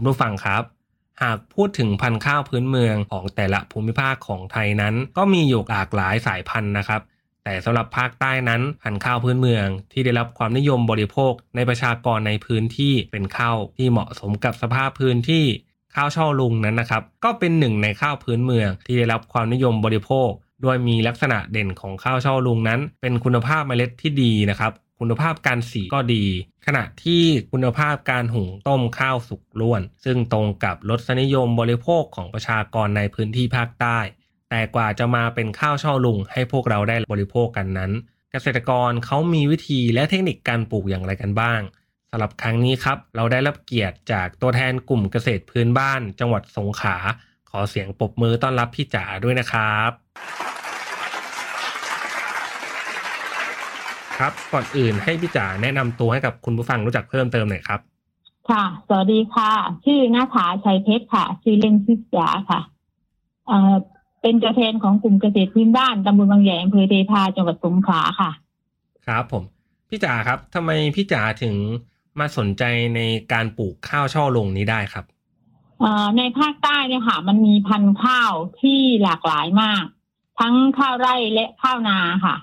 คุณผู้ฟังครับ หากพูดถึงพันธุ์ข้าวพื้นเมืองของแต่ละภูมิภาคของไทยนั้น ก็มีอยู่หลากหลายสายพันธุ์นะครับ แต่สำหรับภาคใต้นั้นพันธุ์ข้าวพื้นเมือง ที่ได้รับความนิยมบริโภคในประชากรในพื้นที่เป็นข้าวที่เหมาะสมกับสภาพพื้นที่ข้าวช่อลุงนั้นนะครับ ก็เป็นหนึ่งในข้าวพื้นเมืองที่ได้รับความนิยมบริโภค โดยมีลักษณะเด่นของข้าวช่อลุงนั้น เป็นคุณภาพเมล็ดที่ดีนะครับ คุณภาพการสีก็ดี ขณะที่คุณภาพการหุงต้มข้าวสุกล้วน ซึ่งตรงกับรสนิยมบริโภคของประชากรในพื้นที่ภาคใต้ แต่กว่าจะมาเป็นข้าวช่อลุงให้พวกเราได้บริโภคกันนั้น เกษตรกรเขามีวิธีและเทคนิคการปลูกอย่างไรกันบ้างสำหรับครั้งนี้ครับ เราได้รับเกียรติจากตัวแทนกลุ่มเกษตรพื้นบ้าน จังหวัดสงขลาขอเสียงปรบมือต้อนรับพี่จ๋าด้วยนะครับ ครับ ก่อนอื่นให้พี่จ๋าแนะนำตัวให้กับคุณผู้ฟังรู้จักเพิ่มเติมหน่อยครับ ค่ะ สวัสดีค่ะ ชื่อนาถาชัยเพชรค่ะ ชื่อเล่นชื่อจ๋าค่ะเอ่อเป็นตัวแทนของกลุ่มเกษตรพื้นบ้านตำบลบางใหญ่อำเภอเทพาจังหวัดสงขลาค่ะ ครับผมพี่จ๋าครับทำไมพี่จ๋าถึงมาสนใจในการปลูกข้าวช่อลงนี้ได้ครับเอ่อในภาคใต้เนี่ยค่ะ มันมีพันธุ์ข้าวที่หลากหลายมาก ทั้งข้าวไร่และข้าวนาค่ะ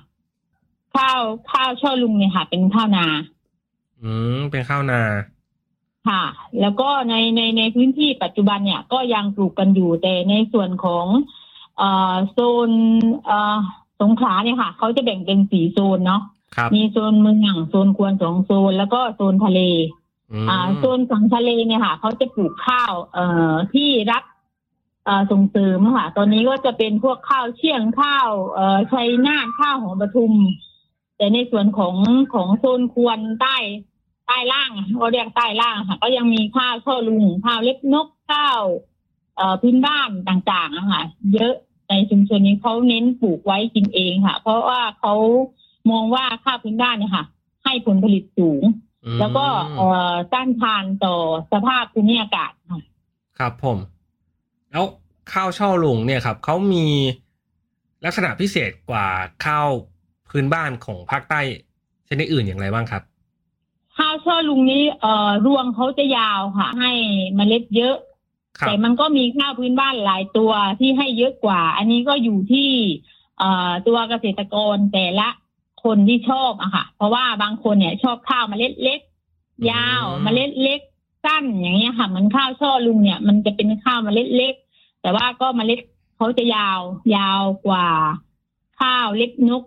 ข้าวข้าวช่อลุงเนี่ยค่ะ เป็นข้าวนา อืมเป็นข้าวนา ค่ะ แล้วก็ในในในพื้นที่ปัจจุบันเนี่ยก็ยังปลูกกันอยู่แต่ในส่วนของเอ่อโซนเอ่อสงขลาเนี่ยค่ะเขาจะแบ่งเป็นสีโซนเนาะครับมีโซนเมืองโซนควรสองโซน แล้วก็โซนทะเลอืมอ่าโซนฝั่งทะเลเนี่ยค่ะเขาจะปลูกข้าว เอ่อที่รับเอ่อส่งเสริมค่ะ ตอนนี้ก็จะเป็นพวกข้าวเชี่ยงข้าว เอ่อชัยนาทข้าวหอมปทุม แต่ในส่วนของของโซนควรใต้ใต้ล่างเขาเรียกใต้ล่างค่ะ ก็ยังมีข้าวช่อลุงข้าวเล็บนกข้าวเอ่อพื้นบ้านต่างๆอะค่ะ เยอะในชุมชนนี้เขาเน้นปลูกไว้กินเองค่ะ เพราะว่าเขามองว่าข้าวพื้นบ้านเนี่ยค่ะ ให้ผลผลิตสูงอืมแล้วก็เอ่อต้านทานต่อสภาพภูมิอากาศค่ะครับผม แล้วข้าวช่อลุงเนี่ยครับเขามีลักษณะพิเศษกว่าข้าว พื้นบ้านของภาคใต้ชนิดอื่นอย่างไรบ้างครับ ข้าวช่อลุงนี้เอ่อรวงเขาจะยาวค่ะ ให้เมล็ดเยอะครับแต่มันก็มีข้าวพื้นบ้านหลายตัวที่ให้เยอะกว่า อันนี้ก็อยู่ที่เอ่อตัวเกษตรกรแต่ละคนที่ชอบอะค่ะ เพราะว่าบางคนเนี่ยชอบข้าวเมล็ดเล็ก ยาวอืมเมล็ดเล็กสั้นอย่างเงี้ยค่ะเหมือนข้าวช่อลุงเนี่ย มันจะเป็นข้าวเมล็ดเล็ก แต่ว่าก็เมล็ดเขาจะยาว ยาวกว่า ข้าวเล็บนก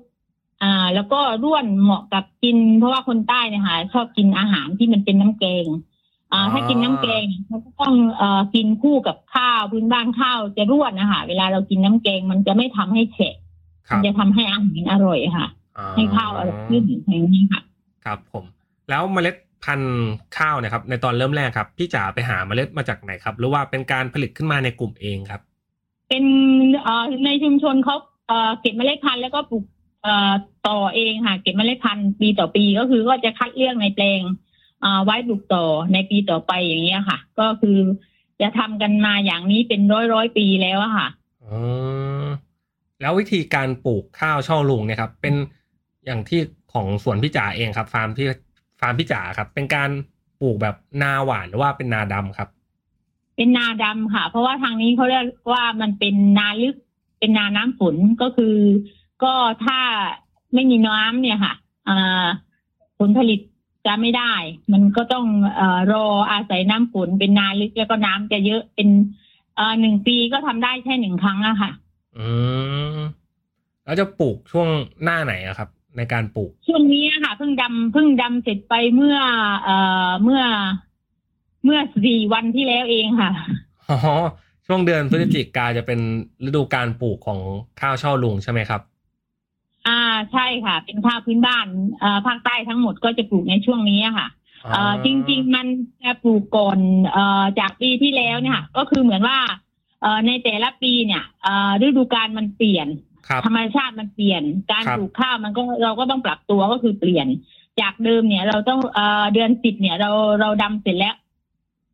อ่า แล้วก็ร่วนเหมาะกับกิน เพราะว่าคนใต้เนี่ยค่ะชอบกินอาหารที่มันเป็นน้ำแกงอ่า ถ้ากินน้ำแกงเขาก็ต้องเอ่อกินคู่กับข้าวพื้นบ้านข้าวจะร่วนนะคะเวลาเรากินน้ำแกงมันจะไม่ทำให้แฉะครัมับนจะทำให้อาหารอร่อยค่ะอ๋อให้ข้าวอร่อยขึ้นอย่างนี้ค่ะ ครับผม แล้วเมล็ดพันธุ์ข้าวเนะครับ ในตอนเริ่มแรกครับ พี่จ๋าไปหาเมล็ดมาจากไหนครับ หรือว่าเป็นการผลิตขึ้นมาในกลุ่มเองครับ เป็นเอ่อในชุมชนเขาเอ่อเก็บเมล็ดพันธุ์แล้วก็ปลูกเอ่อ ต่อเองค่ะเก็บเมล็ดพันธุ์ปีต่อปีก็คือก็จะคัดเลือกในแปลงอ่าไว้ปลูกต่อในปีต่อไปอย่างเงี้ยค่ะ ก็คือจะทำกันมาอย่างนี้เป็นร้อยร้อยๆปีแล้วอะค่ะอ๋อแล้ววิธีการปลูกข้าวช่อลุงเนี่ยครับ เป็นอย่างที่ของสวนพี่จ๋าเองครับ ฟาร์มที่ฟาร์มพี่จ๋าครับ เป็นการปลูกแบบนาหวานหรือว่าเป็นนาดำครับ เป็นนาดำค่ะ เพราะว่าทางนี้เขาเรียกว่ามันเป็นนาลึกเป็นนาน้ำฝนก็คือ ก็ถ้าไม่มีน้ำเนี่ยค่ะอ่าผลผลิตจะไม่ได้ มันก็ต้องเออรออาศัยน้ำฝนเป็นนาลึกแล้วก็น้ำจะเยอะเป็นเอ่อหนึ่งปีก็ทำได้แค่หนึ่งครั้งอะค่ะ อืมแล้วจะปลูกช่วงหน้าไหนอะครับ ในการปลูก ช่วงนี้อะค่ะเพิ่งดำเพิ่งดำเสร็จไปเมื่อเอ่อเมื่อ เมื่อสี่วันที่แล้วเองค่ะอ๋อช่วงเดือนพฤศจิกาจะเป็นฤดูการปลูกของข้าวช่อลุงใช่ไหมครับ อ่าใช่ค่ะ เป็นข้าวพื้นบ้านเอ่อภาคใต้ทั้งหมดก็จะปลูกในช่วงนี้ค่ะเอ่อจริง ๆ มันจะปลูกก่อนเอ่อจากปีที่แล้วเนี่ยค่ะก็คือเหมือนว่าเอ่อในแต่ละปีเนี่ยเอ่อฤดูกาลมันเปลี่ยน ครับ ธรรมชาติมันเปลี่ยน การครับ ปลูกข้าวมันก็เราก็ต้องปรับตัวก็คือเปลี่ยน จากเดิมเนี่ย เราต้องเอ่อเดือนสิบเนี่ยเราเราดำเสร็จแล้ว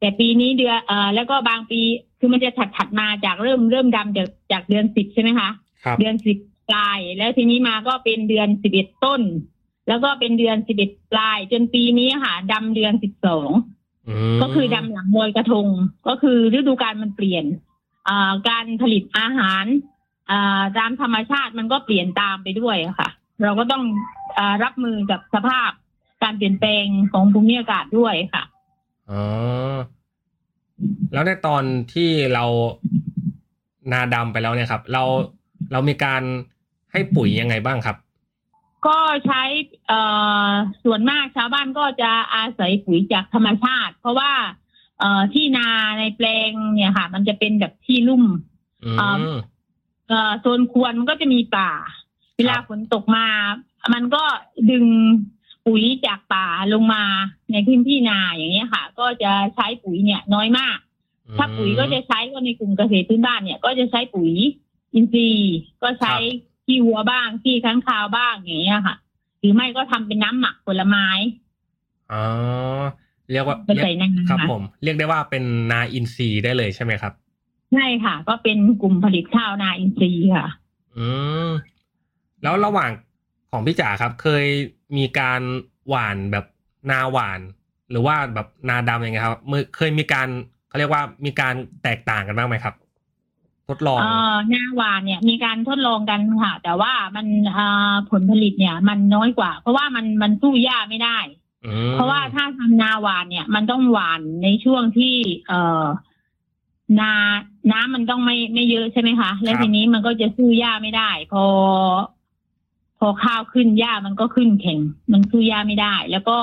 แต่ปีนี้เดือนเอ่อแล้วก็บางปีคือมันจะถัดถัดๆมาจากเริ่มเริ่มดำจากจากเดือนสิบใช่ไหมคะ ครับ เดือนสิบ ปลาย แล้วทีนี้มาก็เป็นเดือนสิบเอ็ดต้น แล้วก็เป็นเดือนสิบเอ็ดปลาย จนปีนี้ค่ะดำเดือนสิบสองมก็คือดำหลังลอยกระทง ก็คือฤดูกาลมันเปลี่ยนอ่าการผลิตอาหารอ่าตามธรรมชาติมันก็เปลี่ยนตามไปด้วยอะค่ะ เราก็ต้องอารับมือกับสภาพการเปลี่ยนแปลงของภูมิอากาศด้วยค่ะอ๋อแล้วในตอนที่เรานาดำไปแล้วเนี่ยครับ เราเรามีการ ให้ปุ๋ยยังไงบ้างครับ ก็ใช้เอ่อส่วนมากชาวบ้านก็จะอาศัยปุ๋ยจากธรรมชาติ เพราะว่า เอ่อที่นาในแปลงเนี่ยค่ะ มันจะเป็นแบบที่ลุ่มอือ่ามเอ่อโซนควรมันก็จะมีป่า เวลาฝนตกมา มันก็ดึงปุ๋ยจากป่าลงมาในพื้นที่นาอย่างเงี้ยค่ะ ก็จะใช้ปุ๋ยเนี่ยน้อยมาก ถ้าปุ๋ยก็จะใช้ก็ในกลุ่มเกษตรพื้นบ้านเนี่ย ก็จะใช้ปุ๋ยอินทรีย์ก็ใช้ ขี้วัวบ้างขี้ค้างคาวบ้างอย่างเงี้ยค่ะ หรือไม่ก็ทำเป็นน้ำหมักผลไม้อ๋อเรียกว่าไปใส่ในนาครับ ผม เรียกได้ว่าเป็นนาอินทรีย์ได้เลยใช่ไหมครับใช่ค่ะ ก็เป็นกลุ่มผลิตข้าวนาอินทรีย์ค่ะ อืมแล้วระหว่างของพี่จ๋าครับ เคยมีการหว่านแบบนาหว่าน หรือว่าแบบนาดำยังไงครับมือเคยมีการเขาเรียกว่ามีการแตกต่างกันบ้างไหมครับ ทดลองเอ่อหน้าหวานเนี่ยมีการทดลองกันค่ะ แต่ว่ามันเอ่อผลผลิตเนี่ย มันน้อยกว่า เพราะว่ามันมันสู้หญ้าไม่ได้อืมเพราะว่าถ้าทำนาหวานเนี่ย มันต้องหวานในช่วงที่ เอ่อนาน้ำมันต้องไม่ไม่เยอะใช่ไหมคะ แล้วทีนี้มันก็จะสู้หญ้าไม่ได้ พอ พอข้าวขึ้นหญ้ามันก็ขึ้นแข็ง มันสู้หญ้าไม่ได้ แล้วก็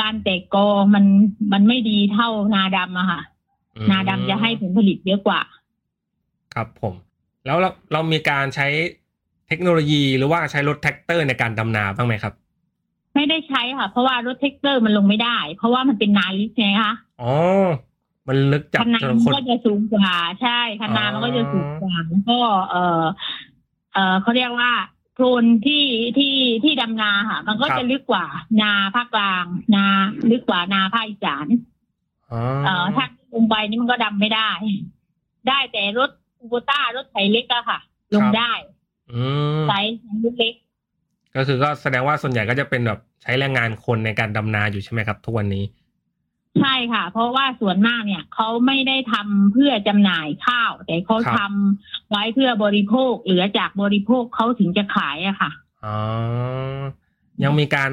การแตกกอมันมันไม่ดีเท่านาดำอะค่ะอืมนาดำจะให้ผลผลิตเยอะกว่า ครับผม แล้วเราเรามีการใช้เทคโนโลยีหรือว่าใช้รถแทรกเตอร์ในการดำนาบ้างไหมครับ ไม่ได้ใช้ค่ะ เพราะว่ารถแทรกเตอร์มันลงไม่ได้ เพราะว่ามันเป็นนาลึกไงคะอ๋อมันลึกจับคันนาจนมันคนก็จะสูงกว่า ใช่คันนามันก็จะสูงกว่าแล้วก็เออเออเขาเรียกว่าโคลนที่ที่ที่ดำนาค่ะ มันก็จะลึกกว่านาภาคกลาง นาลึกกว่านาภาคอีสานอ๋อเออถ้าลงไปนี่มันก็ดำไม่ได้ ได้แต่รถ คูโบต้ารถไถเล็กอะค่ะ ลงได้อืมไซส์รถเล็ก ก็คือก็แสดงว่าส่วนใหญ่ก็จะเป็นแบบใช้แรงงานคนในการดำนาอยู่ใช่ไหมครับ ทุกวันนี้ ใช่ค่ะ เพราะว่าส่วนมากเนี่ยเขาไม่ได้ทำเพื่อจำหน่ายข้าว แต่เขาครับทำไว้เพื่อบริโภคเหลือจากบริโภคเขาถึงจะขายอะค่ะอ๋อยังมีการ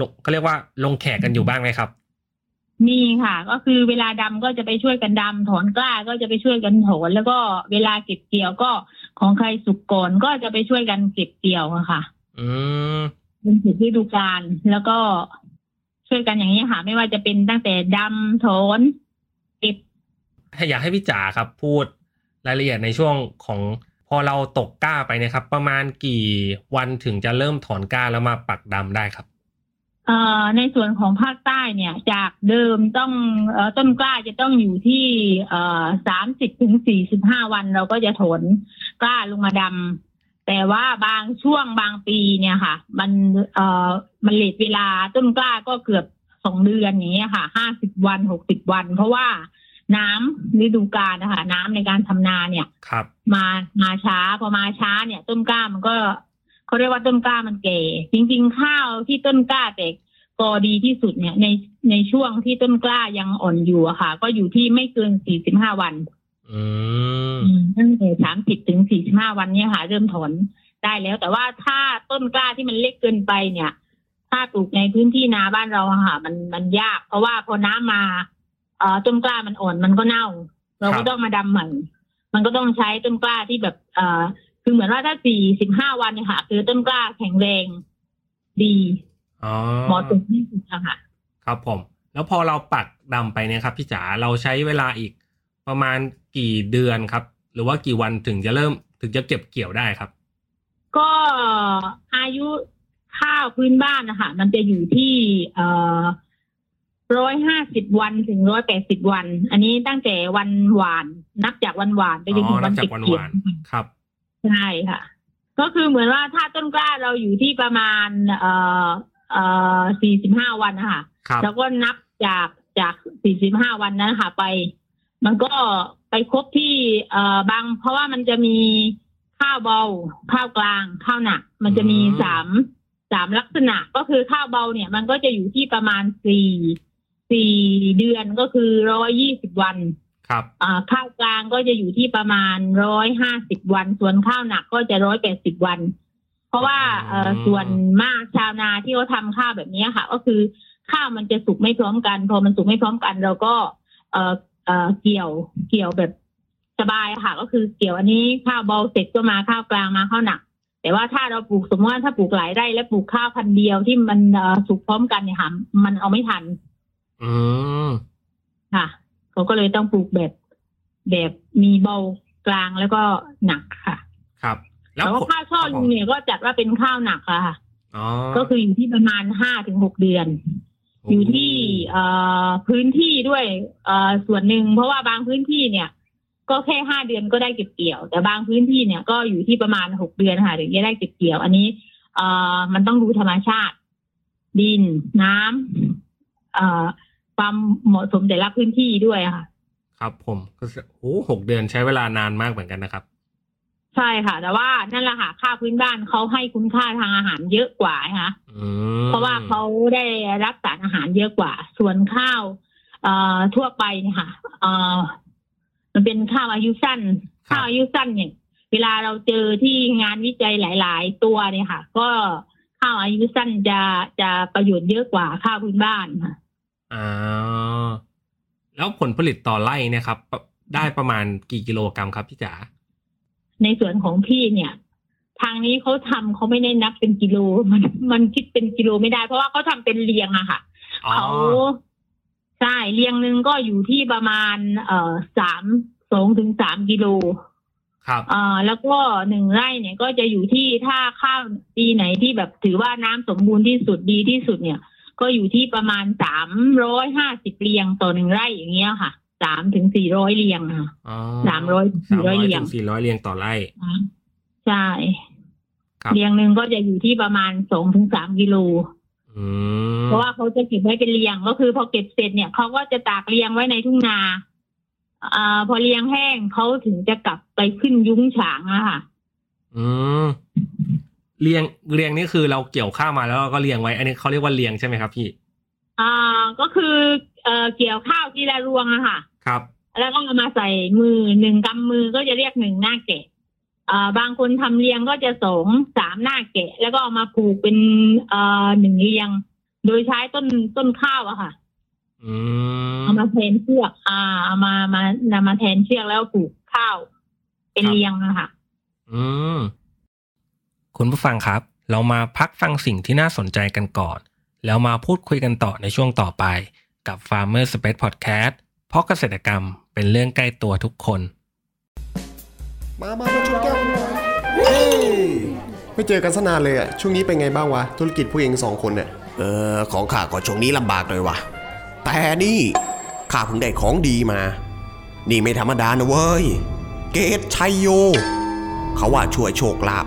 ลงเขาเรียกว่าลงแขกกันอยู่บ้างไหมครับ มีค่ะ ก็คือเวลาดำก็จะไปช่วยกันดำถอนกล้าก็จะไปช่วยกันถอนแล้วก็เวลาเก็บเกี่ยวก็ของใครสุกก่อนก็จะไปช่วยกันเก็บเกี่ยวอะค่ะ อืมเป็นสุดฤดูกาลแล้วก็ช่วยกันอย่างนี้ค่ะ ไม่ว่าจะเป็นตั้งแต่ดำถอนเก็บอยากให้พี่จ๋าครับพูดรายละเอียดในช่วงของพอเราตกกล้าไปเนะครับ ประมาณกี่วันถึงจะเริ่มถอนกล้าแล้วมาปักดำได้ครับเอ่อ ในส่วนของภาคใต้เนี่ย จากเดิมต้องเอ่อต้นกล้าจะต้องอยู่ที่เอ่อสามสิบถึงสี่สิบห้าวันเราก็จะถอนกล้าลงมาดำแต่ว่าบางช่วงบางปีเนี่ยค่ะ มันเอ่อมันเลทเวลาต้นกล้าก็เกือบสองเดือนอย่างเงี้ยค่ะห้าสิบวันหกสิบวัน เพราะว่าน้ำฤดูกาลนะคะน้ำในการทำนาเนี่ยครับ มามาช้าพอมาช้าเนี่ย ต้นกล้ามันก็ เขาเรียกว่าต้นกล้ามันแก่ จริง ๆ ข้าวที่ต้นกล้าแตกกอดีที่สุดเนี่ยในในช่วงที่ต้นกล้ายังอ่อนอยู่อะค่ะ ก็อยู่ที่ไม่เกินสี่สิบห้าวันอืมอืมตั้งแต่สามสิบถึงสี่สิบห้าวันเนี่ยค่ะเริ่มถอนได้แล้ว แต่ว่าถ้าต้นกล้าที่มันเล็กเกินไปเนี่ย ถ้าปลูกในพื้นที่นาบ้านเราอะค่ะ มันมันยาก เพราะว่าพอน้ำมาเอ่อต้นกล้ามันอ่อนมันก็เน่า เราครัก็บต้องมาดำใหม่มันก็ต้องใช้ต้นกล้าที่แบบ เอ่อ คือเหมือนว่าถ้าสี่สิบห้าวันเนี่ยค่ะคือต้นกล้าแข็งแรงดีอ๋อเหมาะสมที่สุดอะค่ะ ครับผม แล้วพอเราปักดำไปเนี่ยครับ พี่จ๋าเราใช้เวลาอีกประมาณกี่เดือนครับ หรือว่ากี่วันถึงจะเริ่มถึงจะเก็บเกี่ยวได้ครับ ก็อายุข้าวพื้นบ้านนะคะมันจะอยู่ที่เอ่อร้อยห้าสิบวันถึงร้อยแปดสิบวัน อันนี้ตั้งแต่วันหวาน นับจากวันหวานไปจนถึอ๋งอนัวับนจากเก็บวันเกี่หยววานครับ ใช่ค่ะ ก็คือเหมือนว่าถ้าต้นกล้าเราอยู่ที่ประมาณ เอ่อเอ่อสี่สิบห้าวันนะคะครับแล้วก็นับจากจากสี่สิบห้าวันนั้นค่ะไป มันก็ไปครบที่เอ่อบางเพราะว่ามันจะมีข้าวเบาข้าวกลางข้าวหนัก มันจะมีอืม สามสามลักษณะก็คือข้าวเบาเนี่ย มันก็จะอยู่ที่ประมาณสี่สี่เดือนก็คือร้อยยี่สิบวัน ครับอ่าข้าวกลางก็จะอยู่ที่ประมาณร้อยห้าสิบวัน ส่วนข้าวหนักก็จะร้อยแปดสิบวัน เพราะว่าเอ่อส่วนมากชาวนาที่เขาทำข้าวแบบนี้ค่ะ ก็คือข้าวมันจะสุกไม่พร้อมกัน พอมันสุกไม่พร้อมกัน เราก็ เอ่อเอ่อเกี่ยวเกี่ยวแบบสบายค่ะ ก็คือเกี่ยวอันนี้ข้าวเบาเสร็จก็มาข้าวกลางมาข้าวหนัก แต่ว่าถ้าเราปลูกสมมติว่าถ้าปลูกหลายไร่และปลูกข้าวพันธุ์เดียวที่มันเอ่อสุกพร้อมกันเนี่ยค่ะมันเอาไม่ทัน อืมค่ะ เขาก็เลยต้องปลูกแบบแบบมีเบากลางแล้วก็หนักค่ะ ครับ แล้วผลข้าวช่อลุงเนี่ยก็จัดว่าเป็นข้าวหนักอะค่ะอ๋อก็คืออยู่ที่ประมาณห้าถึงหกเดือน อยู่ที่เอ่อพื้นที่ด้วยเอ่อส่วนหนึ่งเพราะว่าบางพื้นที่เนี่ย ก็แค่ห้าเดือนก็ได้เก็บเกี่ยว แต่บางพื้นที่เนี่ยก็อยู่ที่ประมาณหกเดือนค่ะถึงจะได้เก็บเกี่ยว อันนี้ เอ่อมันต้องดูธรรมชาติ ดินน้ำเอ่อ ความเหมาะสมแต่ละพื้นที่ด้วยค่ะ ครับผมก็จะโอ้หกเดือนใช้เวลานานมากเหมือนกันนะครับ ใช่ค่ะ แต่ว่านั่นแหละค่ะข้าวพื้นบ้านเขาให้คุณค่าทางอาหารเยอะกว่านะคะอืมเพราะว่าเขาได้รับสารอาหารเยอะกว่า ส่วนข้าว เอ่อทั่วไปเนี่ยค่ะ เอ่อมันเป็นข้าวอายุสั้น ข้าวอายุสั้นเนี่ย เวลาเราเจอที่งานวิจัยหลาย ๆ ตัวเนี่ยค่ะ ก็ข้าวอายุสั้นจะจะประโยชน์เยอะกว่าข้าวพื้นบ้านค่ะ อ่าแล้วผลผลิตต่อไร่เนะครับ ได้ประมาณกี่กิโลกรัมครับพี่จ๋าในส่วนของพี่เนี่ย ทางนี้เขาทำเขาไม่ได้นับเป็นกิโลมันมันคิดเป็นกิโลไม่ได้ เพราะว่าเขาทำเป็นเรียงอะค่ะอ๋อเขาใช่เรียงหนึ่งก็อยู่ที่ประมาณ เอ่อสามสองถึงสามกิโลครับเอ่อแล้วก็หนึ่งไร่เนี่ยก็จะอยู่ที่ถ้าข้าวปีไหนที่แบบถือว่าน้ำสมบูรณ์ที่สุดดีที่สุดเนี่ย ก็อยู่ที่ประมาณสามร้อยห้าสิบเรียงต่อหนึ่งไร่อย่างเงี้ยค่ะสามถึงสี่ร้อยเรียงค่ะอ๋อสามร้อยสี่ร้อย300เรียงถึงสี่ร้อยเรียงต่อไร่ใช่ครับเรียงหนึ่งก็จะอยู่ที่ประมาณสองถึงสามกิโลอืมเพราะว่าเขาจะเก็บไว้เป็นเรียงก็คือพอเก็บเสร็จเนี่ยเขาก็จะตากเรียงไว้ในทุ่งนาอ่าพอเรียงแห้งเขาถึงจะกลับไปขึ้นยุ้งฉางอะค่ะ อืม เรียงเรียงนี่คือเราเกี่ยวข้าวมาแล้วเราก็เรียงไว้ อันนี้เขาเรียกว่าเรียงใช่ไหมครับพี่ อ่าก็คือเอ่อเกี่ยวข้าวทีละรวงอะค่ะ ครับ แล้วก็เอามาใส่มือหนึ่งกำมือก็จะเรียกหนึ่งหน้าแกะอ่าบางคนทำเรียงก็จะสองสามหน้าแกะ แล้วก็เอามาผูกเป็นเอ่อหนึ่งเรียง โดยใช้ต้นต้นข้าวอะค่ะอืมเอามาแทนเชือก อ่า เอามา มานำมาแทนเชือกแล้วผูกข้าว เป็นเรียงอะค่ะอืม คุณผู้ฟังครับ เรามาพักฟังสิ่งที่น่าสนใจกันก่อน แล้วมาพูดคุยกันต่อในช่วงต่อไป กับ Farmer Space Podcast เพราะเกษตรกรรมเป็นเรื่องใกล้ตัวทุกคน มามามาชนแก้วกันหน่อยเฮ้ยไม่เจอกันสนานเลยอะช่วงนี้เป็นไงบ้างวะ ธุรกิจผู้เองสองคนเนี่ย เออ ของข้าก็ช่วงนี้ลำบากเลยว่ะ แต่นี่ข้าเพิ่งได้ของดีมา นี่ไม่ธรรมดานะเว้ย เกตชัยโย เขาว่าช่วยโชคลาภ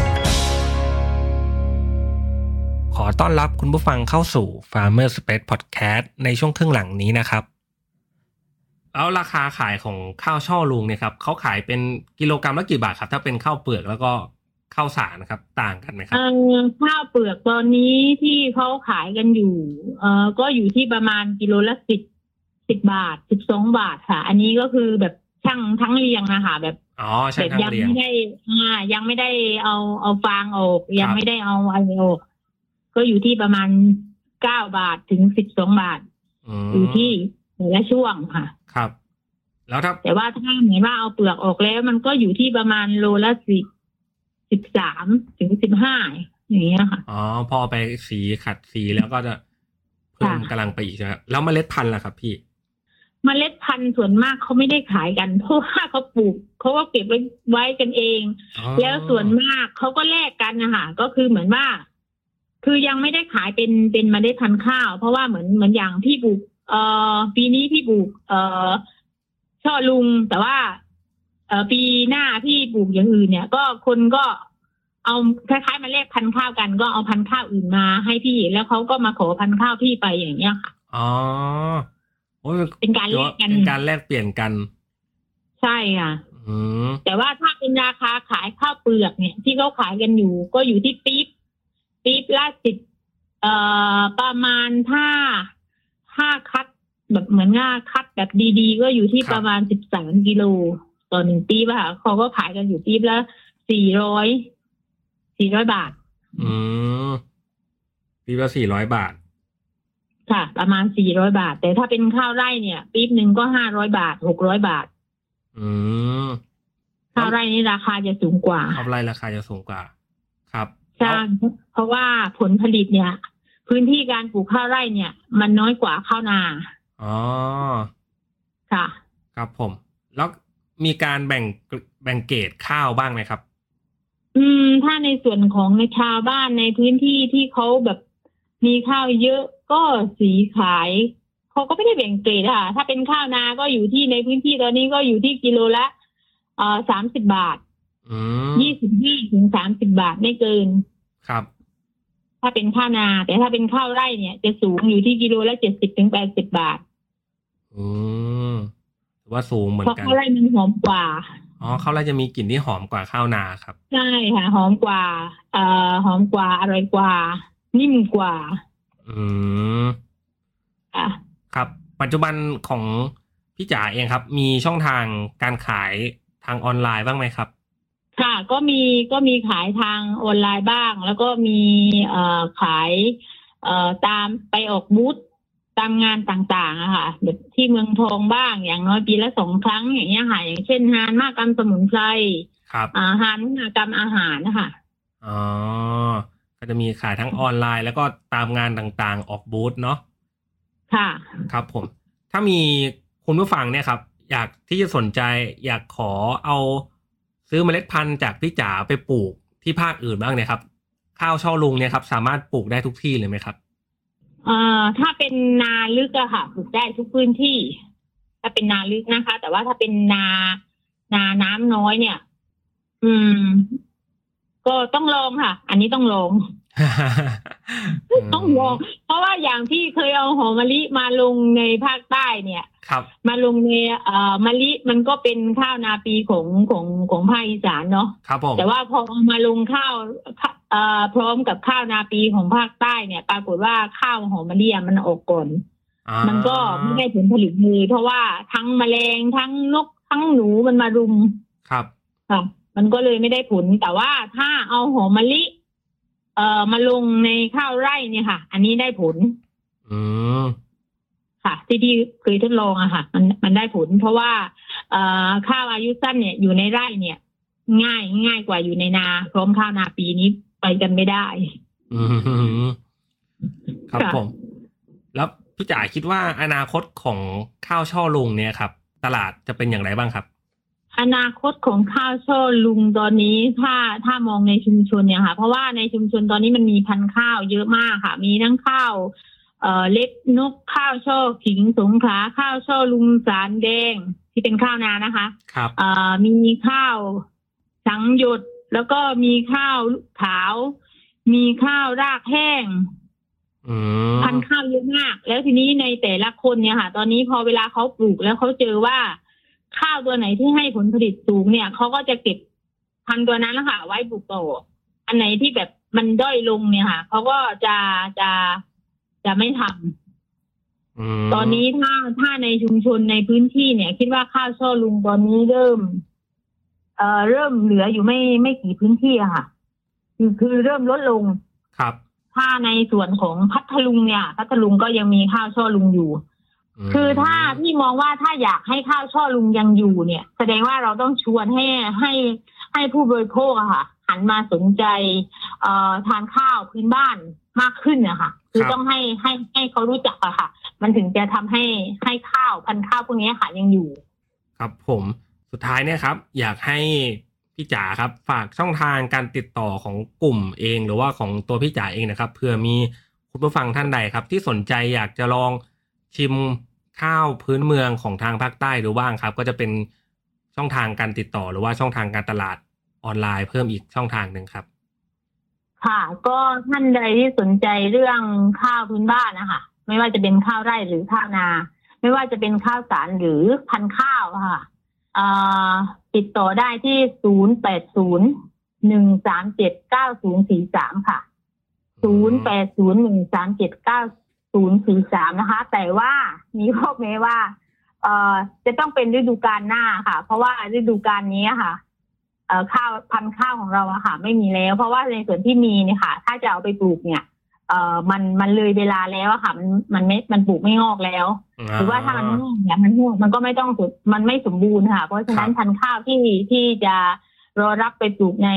ต้อนรับคุณผู้ฟังเข้าสู่ Farmer Space Podcast ในช่วงครึ่งหลังนี้นะครับ แล้วราคาขายของข้าวช่อลุงเนี่ยครับเขาขายเป็นกิโลกรรัมละกี่บาทครับ ถ้าเป็นข้าวเปลือกแล้วก็ข้าวสารนะครับ ต่างกันไหมครับเอ่อ๋อข้าวเปลือกตอนนี้ที่เขาขายกันอยู่เอ่อก็อยู่ที่ประมาณกิโลละสิบสิบบาทสิบสองบาทค่ะ อันนี้ก็คือแบบช่างทั้งเรียงนะคะแบบอ๋อแบใช่บทางยังเรียงไม่ได้อ่ายังไม่ได้เอาเอาฟางออก ยังครับไม่ได้เอาอะไรออก ก็อยู่ที่ประมาณเก้าบาทถึงสิบสองบาทมอยู่ที่แต่ละช่วงค่ะ ครับ แล้วถ้าแต่ว่าถ้าเหมือนว่าเอาเปลือกออกแล้ว มันก็อยู่ที่ประมาณโลละสิบสิบสามถึงสิบห้าอย่างเงี้ยค่ะ อ๋อ พอไปสีขัดสีแล้วก็จะเพิ่มค่ะกำลังไปอีกใช่ไหมครับแล้วเมล็ดพันธุ์ล่ะครับพี่เมล็ดพันธุ์ส่วนมากเขาไม่ได้ขายกัน เพราะว่าเขาปลูกเขาก็เก็บไว้ไว้กันเองอ๋อแล้วส่วนมากเขาก็แลกกันนะคะก็คือเหมือนว่า คือยังไม่ได้ขายเป็นเป็นเมล็ดพันธุ์ข้าว เพราะว่าเหมือนเหมือนอย่างพี่ปลูกเอ่อปีนี้พี่ปลูก เอ่อช่อลุงแต่ว่า เอ่อปีหน้าพี่ปลูกอย่างอื่นเนี่ย ก็คนก็เอาคล้ายๆมาแลกพันธุ์ข้าวกัน ก็เอาพันธุ์ข้าวอื่นมาให้พี่แล้วเขาก็มาขอพันธุ์ข้าวพี่ไปอย่างเงี้ยค่ะอ๋อโอ้ยเป็นการถือแลว่กกันเป็นการแลกเปลี่ยนกัน ใช่ค่ะอืมแต่ว่าถ้าเป็นราคาขายข้าวเปลือกเนี่ย ที่เขาขายกันอยู่ ก็อยู่ที่ปี๊บ ปี๊บละสิบเอ่อประมาณถ้าถ้าคัดแบบเหมือนง่าคัดแบบดีๆ ก็อยู่ที่ประมาณสิบสามกิโลต่อหนึ่งปี๊บอะค่ะเขาก็ขายกันอยู่ปี๊บละสี่ร้อยสี่ร้อยบาท อืมปีละสี่ร้อยบาท ค่ะ ประมาณสี่ร้อยบาท แต่ถ้าเป็นข้าวไร่เนี่ย ปี๊บหนึ่งก็ห้าร้อยบาทหกร้อยบาท อืมข้าวไร่นี่ราคาจะสูงกว่าข้าวไร่ราคาจะสูงกว่า ครับใช่เพราะว่าผลผลิตเนี่ย พื้นที่การปลูกข้าวไร่เนี่ย มันน้อยกว่าข้าวนาอ๋อค่ะ ครับผม แล้วมีการแบ่งแบ่งเกรดข้าวบ้างไหมครับ อืม ถ้าในส่วนของในชาวบ้านในพื้นที่ที่เขาแบบมีข้าวเยอะก็สีขายเขาก็ไม่ได้แบ่งเกรดอะค่ะ ถ้าเป็นข้าวนาก็อยู่ที่ในพื้นที่ตอนนี้ก็อยู่ที่กิโลละเอ่อสามสิบบาทอืมยี่สิบห้าถึงสามสิบาทไม่เกิน ครับ ถ้าเป็นข้าวนา แต่ถ้าเป็นข้าวไร่เนี่ย จะสูงอยู่ที่กิโลละเจ็ดสิบถึงแปดสิบบาทอืมถือว่าสูงเหมือเพราะนกันข้าวไร่มันหอมกว่าอ๋อข้าวไร่จะมีกลิ่นที่หอมกว่าข้าวนาครับ ใช่ค่ะ หอมกว่า เอ่อหอมกว่าอร่อยกว่า นิ่มกว่า อืมอะครับ ปัจจุบันของพี่จ๋าเองครับ มีช่องทางการขายทางออนไลน์บ้างไหมครับ ค่ะก็มีก็มีขายทางออนไลน์บ้าง แล้วก็มีเอ่อขายเอ่อตามไปออกบูธตามงานต่างๆอะค่ะแบบที่เมืองทองบ้างอย่างน้อยปีละสองครั้งอย่างเงี้ยค่ะอย่างเช่นงานมหกรรมสมุนไพรครับอ่างานมหกรรมอาหารนะคะอ๋อก็จะมีขายทั้งออนไลน์ แล้วก็ตามงานต่างๆ ออกบูธเนาะค่ะ ครับผม ถ้ามีคุณผู้ฟังเนี่ยครับ อยากที่จะสนใจอยากขอเอา ซื้อเมล็ดพันธุ์จากพี่จ๋าไปปลูกที่ภาคอื่นบ้างเนี่ยครับ ข้าวช่อลุงเนี่ยครับ สามารถปลูกได้ทุกที่เลยไหมครับเอ่อถ้าเป็นนาลึกอะค่ะปลูกได้ทุกพื้นที่ ถ้าเป็นนาลึกนะคะ แต่ว่าถ้าเป็นนานาน้ำน้อยเนี่ย อืม ก็ต้องลองค่ะ อันนี้ต้องลอง ต้องลองเพราะว่าอย่างที่เคยเอาหอมมะลิมาลงในภาคใต้เนี่ยครับมาลงในเอ่อมะลิมันก็เป็นข้าวนาปีของของของภาคอีสานเนาะครับผมแต่ว่าพอเอามาลงข้าวเอ่อพร้อมกับข้าวนาปีของภาคใต้เนี่ย ปรากฏว่าข้าวหอมมะลิอะมันออกก่อนอ่ามันก็ไม่ได้ผลผลิตเลยเพราะว่าทั้งแมลงทั้งนกทั้งหนูมันมารุมครับค่ะมันก็เลยไม่ได้ผลแต่ว่าถ้าเอาหอมมะลิ เอ่อมาลงในข้าวไร่เนี่ยค่ะ อันนี้ได้ผล อืมค่ะ ที่ที่เคยทดลองอะค่ะ มันมันได้ผล เพราะว่า เอ่อข้าวอายุสั้นเนี่ยอยู่ในไร่เนี่ย ง่ายง่ายกว่าอยู่ในนาพร้อมข้าวนาปีนี้ไปกันไม่ได้ อืมครับค่ะ ผม แล้วพี่จ๋าคิดว่าอนาคตของข้าวช่อลุงเนี่ยครับ ตลาดจะเป็นอย่างไรบ้างครับ อนาคตของข้าวช่อลุงตอนนี้ถ้าถ้ามองในชุมชนเนี่ยค่ะ เพราะว่าในชุมชนตอนนี้มันมีพันธุ์ข้าวเยอะมากค่ะ มีทั้งข้าวเอ่อเล็บนกข้าวช่อขิงสงขลาข้าวช่อลุงสารแดงที่เป็นข้าวนานะคะครับเอ่อมีข้าวสังหยดแล้วก็มีข้าวขาว มีข้าวรากแห้งอืมพันธุ์ข้าวเยอะมาก แล้วทีนี้ในแต่ละคนเนี่ยค่ะ ตอนนี้พอเวลาเขาปลูกแล้วเขาเจอว่า ข้าวตัวไหนที่ให้ผลผลิตสูงเนี่ยเขาก็จะเก็บพันธุ์ตัวนั้นนะคะไว้ปลูกต่ออันไหนที่แบบมันด้อยลงเนี่ยค่ะเขาก็จะจะจะไม่ทำอืมตอนนี้ถ้าถ้าในชุมชนในพื้นที่เนี่ย คิดว่าข้าวช่อลุงตอนนี้เริ่ม เอ่อเริ่มเหลืออยู่ไม่ไม่กี่พื้นที่อะค่ะ คือคือเริ่มลดลงครับ ถ้าในส่วนของพัทลุงเนี่ย พัทลุงก็ยังมีข้าวช่อลุงอยู่ม คือถ้าพี่มองว่าถ้าอยากให้ข้าวช่อลุงยังอยู่เนี่ย แสดงว่าเราต้องชวนให้ให้ให้ผู้บริโภคอะค่ะ หันมาสนใจเอ่อทานข้าวพื้นบ้านมากขึ้นอะค่ะคือต้องให้ให้ให้เขารู้จักอะค่ะ มันถึงจะทำให้ให้ข้าวพันธุ์ข้าวพวกนี้ค่ะยังอยู่ ครับผมสุดท้ายเนี่ยครับ อยากให้พี่จ๋าครับ ฝากช่องทางการติดต่อของกลุ่มเอง หรือว่าของตัวพี่จ๋าเองนะครับเผื่อมีคุณผู้ฟังท่านใดครับ ที่สนใจอยากจะลอง ชิมข้าวพื้นเมืองของทางภาคใต้ดูบ้างครับ ก็จะเป็นช่องทางการติดต่อหรือว่าช่องทางการตลาดออนไลน์เพิ่มอีกช่องทางหนึ่งครับ ค่ะ ก็ท่านใดที่สนใจเรื่องข้าวพื้นบ้านนะคะไม่ว่าจะเป็นข้าวไร่หรือข้าวนา ไม่ว่าจะเป็นข้าวสารหรือพันข้าวค่ะติดต่อได้ที่ศูนย์แปดศูนย์หนึ่งสามเจ็ดเก้าศูนย์สี่สามค่ะศูนย์แปดศูนย์หนึ่งสามเจ็ดเก้า ศูนย์สี่สามนะคะ แต่ว่ามีข้อแม้ว่า เอ่อจะต้องเป็นฤดูกาลหน้าค่ะ เพราะว่าฤดูกาลนี้ค่ะ เอ่อข้าวพันธุ์ข้าวของเราอะค่ะ ไม่มีแล้ว เพราะว่าในส่วนที่มีเนี่ยค่ะ ถ้าจะเอาไปปลูกเนี่ย เอ่อมันมันเลยเวลาแล้วอะค่ะ มันมันไม่มันปลูกไม่งอกแล้ว หรือว่าถ้ามันงอกเนี่ยมันงอกมันก็ไม่ต้องสุดมันไม่สมบูรณ์ค่ะ เพราะฉะนั้นพันธุ์ข้าวที่ที่จะ รอรับไปปลูกใน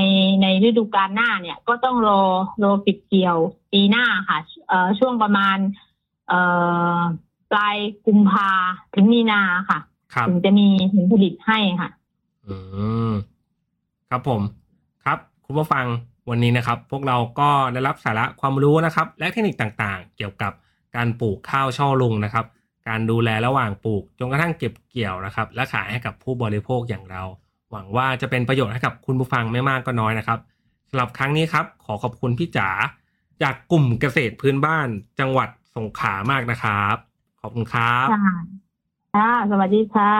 ในฤดูกาลหน้าเนี่ยก็ต้องรอรอปิดเกี่ยวปีหน้าค่ะเอ่อช่วงประมาณ เอ่อปลายกุมภาถึงมีนาค่ะครับถึงจะมีผลผลิตให้ค่ะ อืมครับผม ครับ คุณผู้ฟังวันนี้นะครับ พวกเราก็ได้รับสาระความรู้นะครับ และเทคนิคต่างๆ เกี่ยวกับการปลูกข้าวช่อลุงนะครับ การดูแลระหว่างปลูกจนกระทั่งเก็บเกี่ยวนะครับ และขายให้กับผู้บริโภคอย่างเรา หวังว่าจะเป็นประโยชน์ให้กับคุณผู้ฟังไม่มากก็น้อยนะครับสำหรับครั้งนี้ครับ ขอขอบคุณพี่จ๋าจากกลุ่มเกษตรพื้นบ้านจังหวัดสงขลามากนะครับ ขอบคุณครับค่ะค่ะสวัสดีค่ะ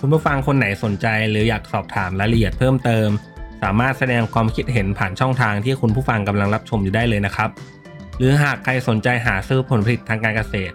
คุณผู้ฟังคนไหนสนใจหรืออยากสอบถามรายละเอียดเพิ่มเติม สามารถแสดงความคิดเห็นผ่านช่องทางที่คุณผู้ฟังกำลังรับชมอยู่ได้เลยนะครับ หรือหากใครสนใจหาซื้อผลผลิตทางการเกษตร